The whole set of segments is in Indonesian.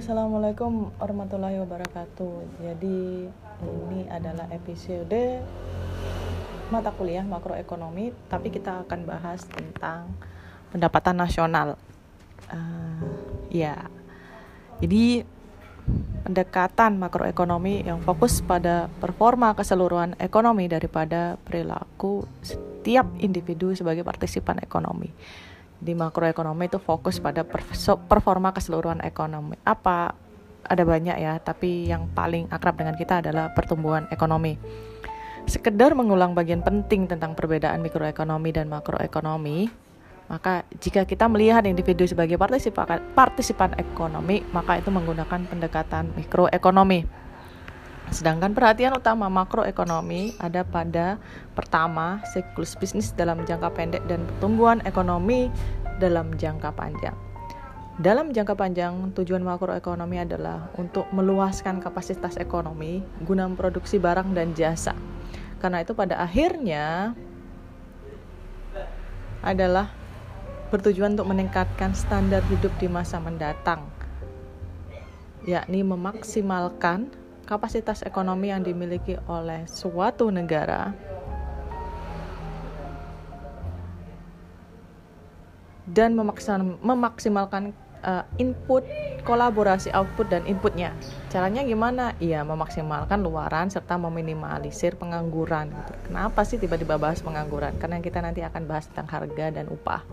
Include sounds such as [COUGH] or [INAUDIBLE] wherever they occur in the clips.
assalamualaikum warahmatullahi wabarakatuh. Jadi ini adalah episode mata kuliah makroekonomi, tapi kita akan bahas tentang pendapatan nasional. Uh, ya, jadi pendekatan makroekonomi yang fokus pada performa keseluruhan ekonomi daripada perilaku setiap individu sebagai partisipan ekonomi di makroekonomi itu fokus pada performa keseluruhan ekonomi. Apa ada banyak ya, tapi yang paling akrab dengan kita adalah pertumbuhan ekonomi. Sekedar mengulang bagian penting tentang perbedaan mikroekonomi dan makroekonomi, maka jika kita melihat individu sebagai partisipan, partisipan ekonomi, maka itu menggunakan pendekatan mikroekonomi. Sedangkan perhatian utama makroekonomi ada pada pertama siklus bisnis dalam jangka pendek dan pertumbuhan ekonomi dalam jangka panjang. Dalam jangka panjang, tujuan makroekonomi adalah untuk meluaskan kapasitas ekonomi guna memproduksi barang dan jasa. Karena itu pada akhirnya adalah bertujuan untuk meningkatkan standar hidup di masa mendatang, yakni memaksimalkan kapasitas ekonomi yang dimiliki oleh suatu negara dan memaksimalkan uh, input, kolaborasi output dan inputnya. Caranya gimana? Iya, memaksimalkan luaran serta meminimalisir pengangguran. Kenapa sih tiba-tiba bahas pengangguran? Karena kita nanti akan bahas tentang harga dan upah.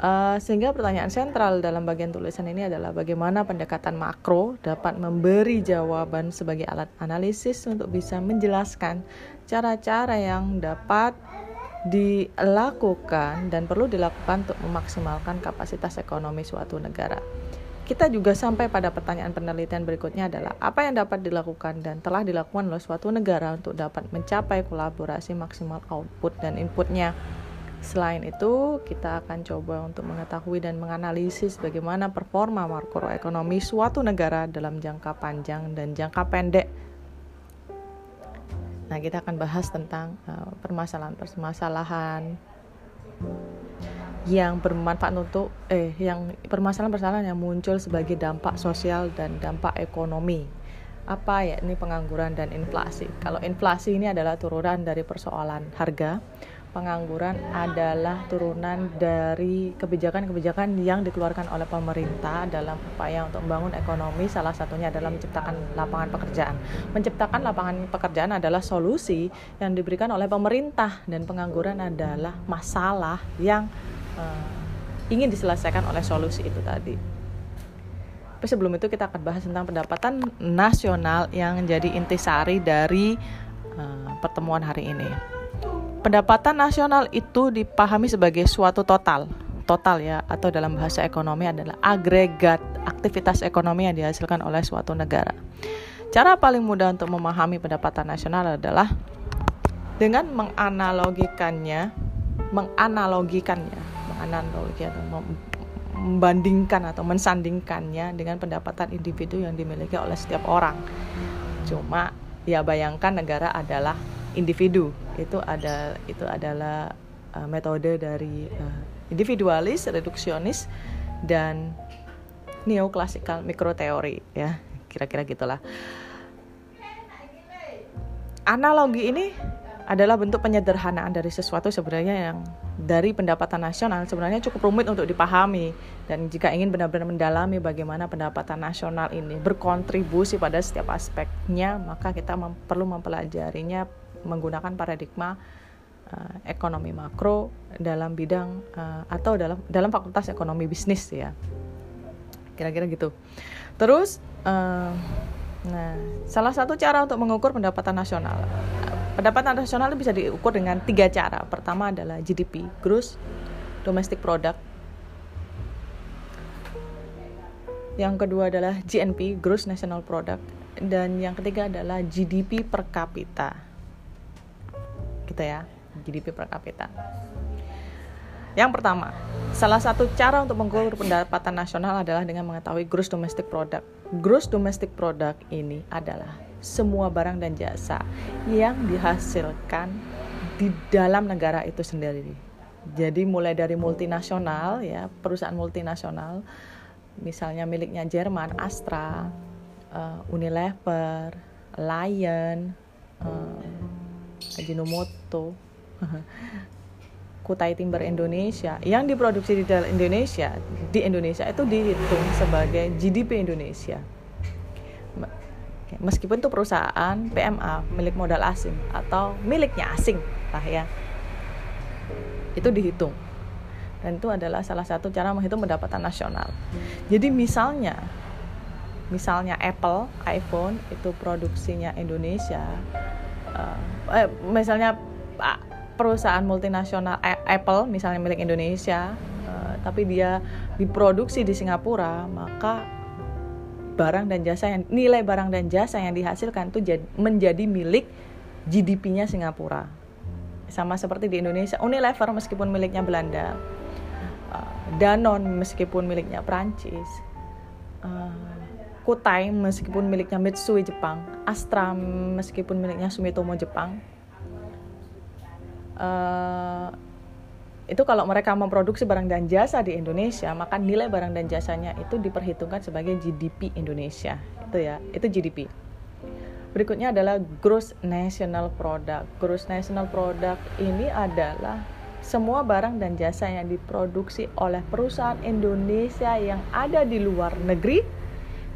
Uh, sehingga pertanyaan sentral dalam bagian tulisan ini adalah bagaimana pendekatan makro dapat memberi jawaban sebagai alat analisis untuk bisa menjelaskan cara-cara yang dapat dilakukan dan perlu dilakukan untuk memaksimalkan kapasitas ekonomi suatu negara. Kita juga sampai pada pertanyaan penelitian berikutnya adalah apa yang dapat dilakukan dan telah dilakukan oleh suatu negara untuk dapat mencapai kolaborasi maksimal output dan inputnya. Selain itu, kita akan coba untuk mengetahui dan menganalisis bagaimana performa makroekonomi suatu negara dalam jangka panjang dan jangka pendek. Nah, kita akan bahas tentang permasalahan-permasalahan yang bermanfaat untuk eh yang permasalahan-permasalahan yang muncul sebagai dampak sosial dan dampak ekonomi. Apa ya ini pengangguran dan inflasi. Kalau inflasi ini adalah turunan dari persoalan harga, pengangguran adalah turunan dari kebijakan-kebijakan yang dikeluarkan oleh pemerintah dalam upaya untuk membangun ekonomi salah satunya adalah menciptakan lapangan pekerjaan. Menciptakan lapangan pekerjaan adalah solusi yang diberikan oleh pemerintah dan pengangguran adalah masalah yang uh, ingin diselesaikan oleh solusi itu tadi. Tapi sebelum itu kita akan bahas tentang pendapatan nasional yang jadi intisari dari uh, pertemuan hari ini. Pendapatan nasional itu dipahami sebagai suatu total, total ya, atau dalam bahasa ekonomi adalah agregat aktivitas ekonomi yang dihasilkan oleh suatu negara. Cara paling mudah untuk memahami pendapatan nasional adalah dengan menganalogikannya, menganalogikannya, menganalogi atau membandingkan atau mensandingkannya dengan pendapatan individu yang dimiliki oleh setiap orang. Cuma ya bayangkan negara adalah individu. Itu ada itu adalah uh, metode dari uh, individualis reduksionis dan neoklasikal mikroteori ya. Kira-kira gitulah. Analogi ini adalah bentuk penyederhanaan dari sesuatu sebenarnya yang dari pendapatan nasional sebenarnya cukup rumit untuk dipahami. Dan jika ingin benar-benar mendalami bagaimana pendapatan nasional ini berkontribusi pada setiap aspeknya maka kita mem perlu mempelajarinya menggunakan paradigma uh, ekonomi makro dalam bidang uh, atau dalam dalam fakultas ekonomi bisnis ya. Kira-kira gitu. Terus uh, nah salah satu cara untuk mengukur pendapatan nasional pendapatan nasional bisa diukur dengan tiga cara. Pertama adalah GDP gross domestic product. Yang kedua adalah GNP gross national product. Dan yang ketiga adalah GDP per kapita gitu ya GDP per kapita yang pertama, salah satu cara untuk mengukur pendapatan nasional adalah dengan mengetahui gross domestic product. Gross domestic product ini adalah semua barang dan jasa yang dihasilkan di dalam negara itu sendiri. Jadi mulai dari multinasional ya, perusahaan multinasional misalnya miliknya Jerman, Astra, uh, Unilever, Lion, uh, Ajinomoto, [LAUGHS] Kutai Timber Indonesia. Yang diproduksi di Indonesia di Indonesia itu dihitung sebagai GDP Indonesia. Meskipun itu perusahaan PMA milik modal asing atau miliknya asing lah ya. Itu dihitung. Dan itu adalah salah satu cara menghitung pendapatan nasional. Jadi misalnya misalnya Apple iPhone itu produksinya Indonesia uh, eh, misalnya perusahaan multinasional Apple misalnya milik Indonesia uh, tapi dia diproduksi di Singapura maka barang dan jasa yang nilai barang dan jasa yang dihasilkan itu menjadi milik GDP-nya Singapura. Sama seperti di Indonesia Unilever meskipun miliknya Belanda uh, Danone meskipun miliknya Prancis uh, Kutai meskipun miliknya Mitsui Jepang Astra meskipun miliknya Sumitomo Jepang. Uh, itu kalau mereka memproduksi barang dan jasa di Indonesia maka nilai barang dan jasanya itu diperhitungkan sebagai GDP Indonesia itu ya. Itu GDP berikutnya adalah gross national product. Gross national product ini adalah semua barang dan jasa yang diproduksi oleh perusahaan Indonesia yang ada di luar negeri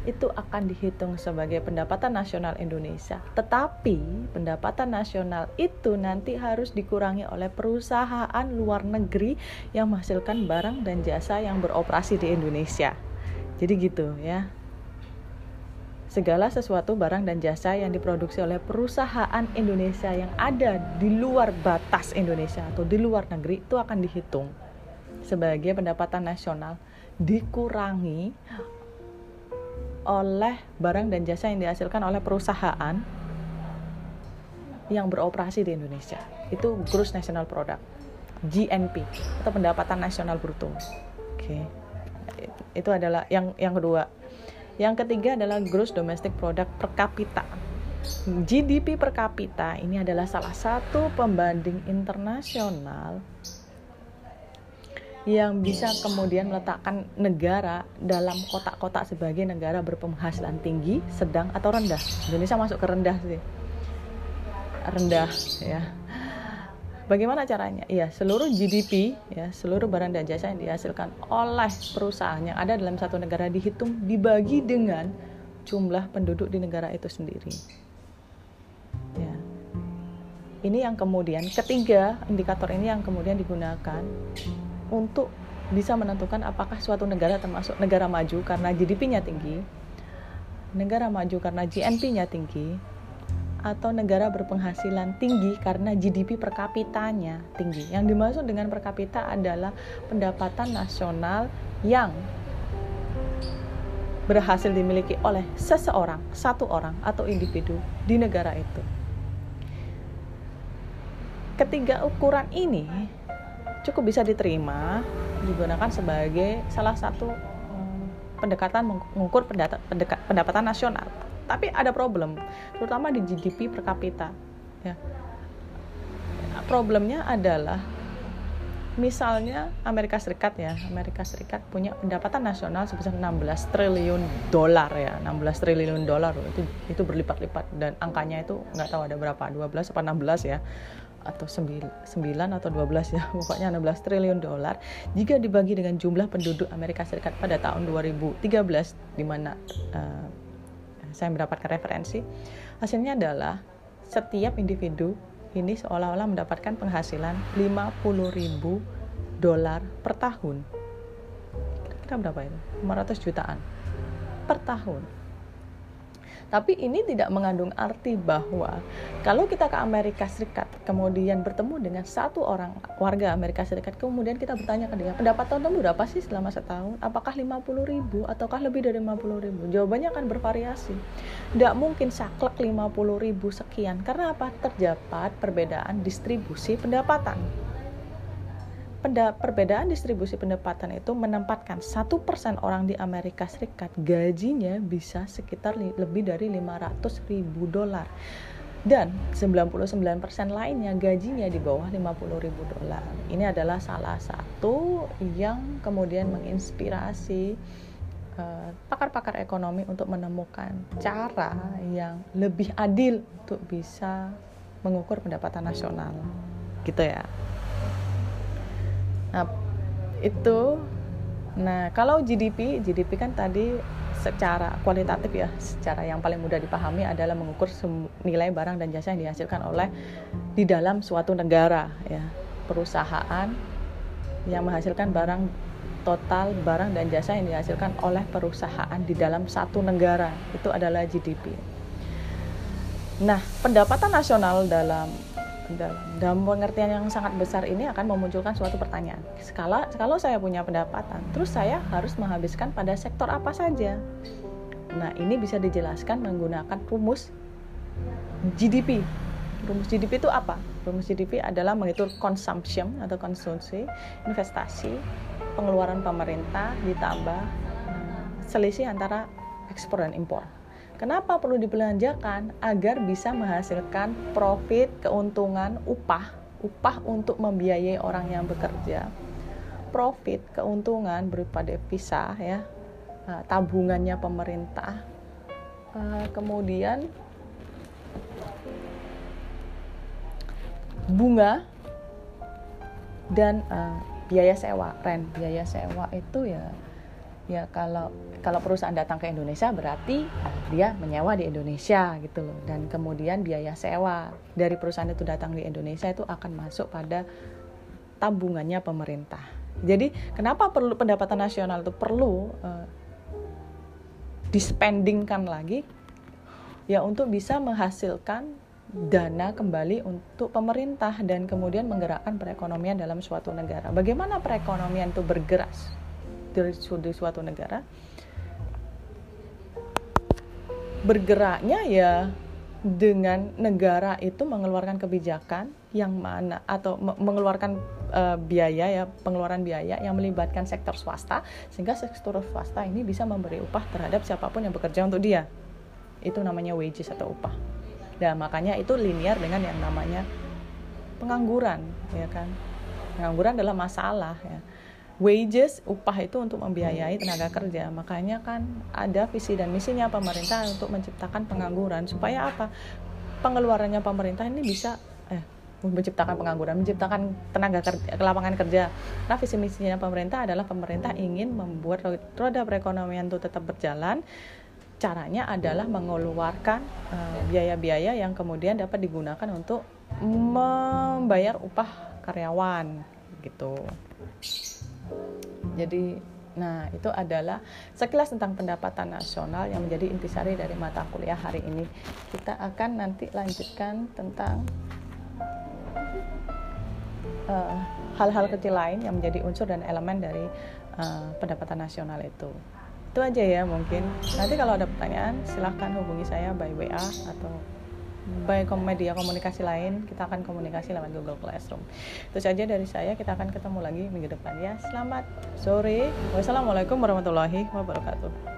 itu akan dihitung sebagai pendapatan nasional Indonesia. Tetapi pendapatan nasional itu nanti harus dikurangi oleh perusahaan luar negeri yang menghasilkan barang dan jasa yang beroperasi di Indonesia. Jadi gitu ya. Segala sesuatu barang dan jasa yang diproduksi oleh perusahaan Indonesia yang ada di luar batas Indonesia atau di luar negeri itu akan dihitung sebagai pendapatan nasional dikurangi oleh barang dan jasa yang dihasilkan oleh perusahaan yang beroperasi di Indonesia. Itu gross national product, GNP atau pendapatan nasional bruto. Oke. Okay. Itu adalah yang yang kedua. Yang ketiga adalah gross domestic product per kapita. GDP per kapita ini adalah salah satu pembanding internasional yang bisa kemudian meletakkan negara dalam kotak-kotak sebagai negara berpenghasilan tinggi, sedang atau rendah. Indonesia masuk ke rendah sih. Rendah ya. Bagaimana caranya? Ya, seluruh GDP ya, seluruh barang dan jasa yang dihasilkan oleh perusahaan yang ada dalam satu negara dihitung dibagi dengan jumlah penduduk di negara itu sendiri. Ya. Ini yang kemudian ketiga indikator ini yang kemudian digunakan untuk bisa menentukan apakah suatu negara termasuk negara maju karena GDP-nya tinggi, negara maju karena GNP-nya tinggi, atau negara berpenghasilan tinggi karena GDP per kapitanya tinggi. Yang dimaksud dengan per kapita adalah pendapatan nasional yang berhasil dimiliki oleh seseorang, satu orang atau individu di negara itu. Ketiga ukuran ini cukup bisa diterima digunakan sebagai salah satu hmm, pendekatan mengukur pendapatan nasional. Tapi ada problem, terutama di GDP per kapita. Ya. Problemnya adalah misalnya Amerika Serikat ya, Amerika Serikat punya pendapatan nasional sebesar 16 triliun dolar ya, 16 triliun dolar itu itu berlipat-lipat dan angkanya itu nggak tahu ada berapa, 12 atau 16 ya atau 9, 9 atau 12 ya [LAUGHS] pokoknya 16 triliun dolar jika dibagi dengan jumlah penduduk Amerika Serikat pada tahun 2013 di mana uh, saya mendapatkan referensi hasilnya adalah setiap individu ini seolah-olah mendapatkan penghasilan 50 ribu dolar per tahun. Kira-kira berapa itu? 500 jutaan per tahun tapi ini tidak mengandung arti bahwa kalau kita ke Amerika Serikat kemudian bertemu dengan satu orang warga Amerika Serikat kemudian kita bertanya ke dia pendapatan kamu berapa sih selama setahun? Apakah 50 ribu ataukah lebih dari 50 ribu? Jawabannya akan bervariasi. Tidak mungkin saklek 50 ribu sekian karena apa? Terdapat perbedaan distribusi pendapatan perbedaan distribusi pendapatan itu menempatkan satu persen orang di Amerika Serikat gajinya bisa sekitar lebih dari 500 ribu dolar. Dan 99% lainnya gajinya di bawah 50 ribu dolar. Ini adalah salah satu yang kemudian menginspirasi eh, pakar-pakar ekonomi untuk menemukan cara yang lebih adil untuk bisa mengukur pendapatan nasional. Gitu ya nah itu nah kalau GDP GDP kan tadi secara kualitatif ya secara yang paling mudah dipahami adalah mengukur nilai barang dan jasa yang dihasilkan oleh di dalam suatu negara ya perusahaan yang menghasilkan barang total barang dan jasa yang dihasilkan oleh perusahaan di dalam satu negara itu adalah GDP. Nah, pendapatan nasional dalam dalam pengertian yang sangat besar ini akan memunculkan suatu pertanyaan. Skala kalau saya punya pendapatan, terus saya harus menghabiskan pada sektor apa saja? Nah, ini bisa dijelaskan menggunakan rumus GDP. Rumus GDP itu apa? Rumus GDP adalah menghitung consumption atau konsumsi, investasi, pengeluaran pemerintah ditambah selisih antara ekspor dan impor. Kenapa perlu dibelanjakan? Agar bisa menghasilkan profit, keuntungan, upah, upah untuk membiayai orang yang bekerja. Profit, keuntungan berupa devisa ya, eh, tabungannya pemerintah. Eh, kemudian bunga dan uh, biaya sewa, rent. Biaya sewa itu ya ya kalau kalau perusahaan datang ke Indonesia berarti dia menyewa di Indonesia gitu loh. Dan kemudian biaya sewa dari perusahaan itu datang di Indonesia itu akan masuk pada tabungannya pemerintah. Jadi kenapa perlu pendapatan nasional itu perlu uh, dispendingkan lagi? Ya untuk bisa menghasilkan dana kembali untuk pemerintah dan kemudian menggerakkan perekonomian dalam suatu negara. Bagaimana perekonomian itu bergerak di suatu negara bergeraknya ya dengan negara itu mengeluarkan kebijakan yang mana atau mengeluarkan uh, biaya ya pengeluaran biaya yang melibatkan sektor swasta sehingga sektor swasta ini bisa memberi upah terhadap siapa pun yang bekerja untuk dia. Itu namanya wages atau upah. Dan makanya itu linear dengan yang namanya pengangguran ya kan? Pengangguran adalah masalah ya wages upah itu untuk membiayai tenaga kerja. Makanya kan ada visi dan misinya pemerintah untuk menciptakan pengangguran. Supaya apa? Pengeluarannya pemerintah ini bisa eh menciptakan pengangguran menciptakan tenaga kerja lapangan kerja. Nah visi misinya pemerintah adalah pemerintah ingin membuat roda perekonomian itu tetap berjalan. Caranya adalah mengeluarkan eh, biaya-biaya uh, yang kemudian dapat digunakan untuk membayar upah karyawan gitu. Jadi Nah, itu adalah sekilas tentang pendapatan nasional yang menjadi intisari dari mata kuliah hari ini. Kita akan nanti lanjutkan tentang eh, hal-hal uh, kecil lain yang menjadi unsur dan elemen dari uh, pendapatan nasional itu. Itu aja ya mungkin. Nanti kalau ada pertanyaan, silahkan hubungi saya by WA atau by media komunikasi lain kita akan komunikasi lewat Google Classroom. Itu saja dari saya kita akan ketemu lagi minggu depan ya. Selamat sore. Wassalamualaikum warahmatullahi wabarakatuh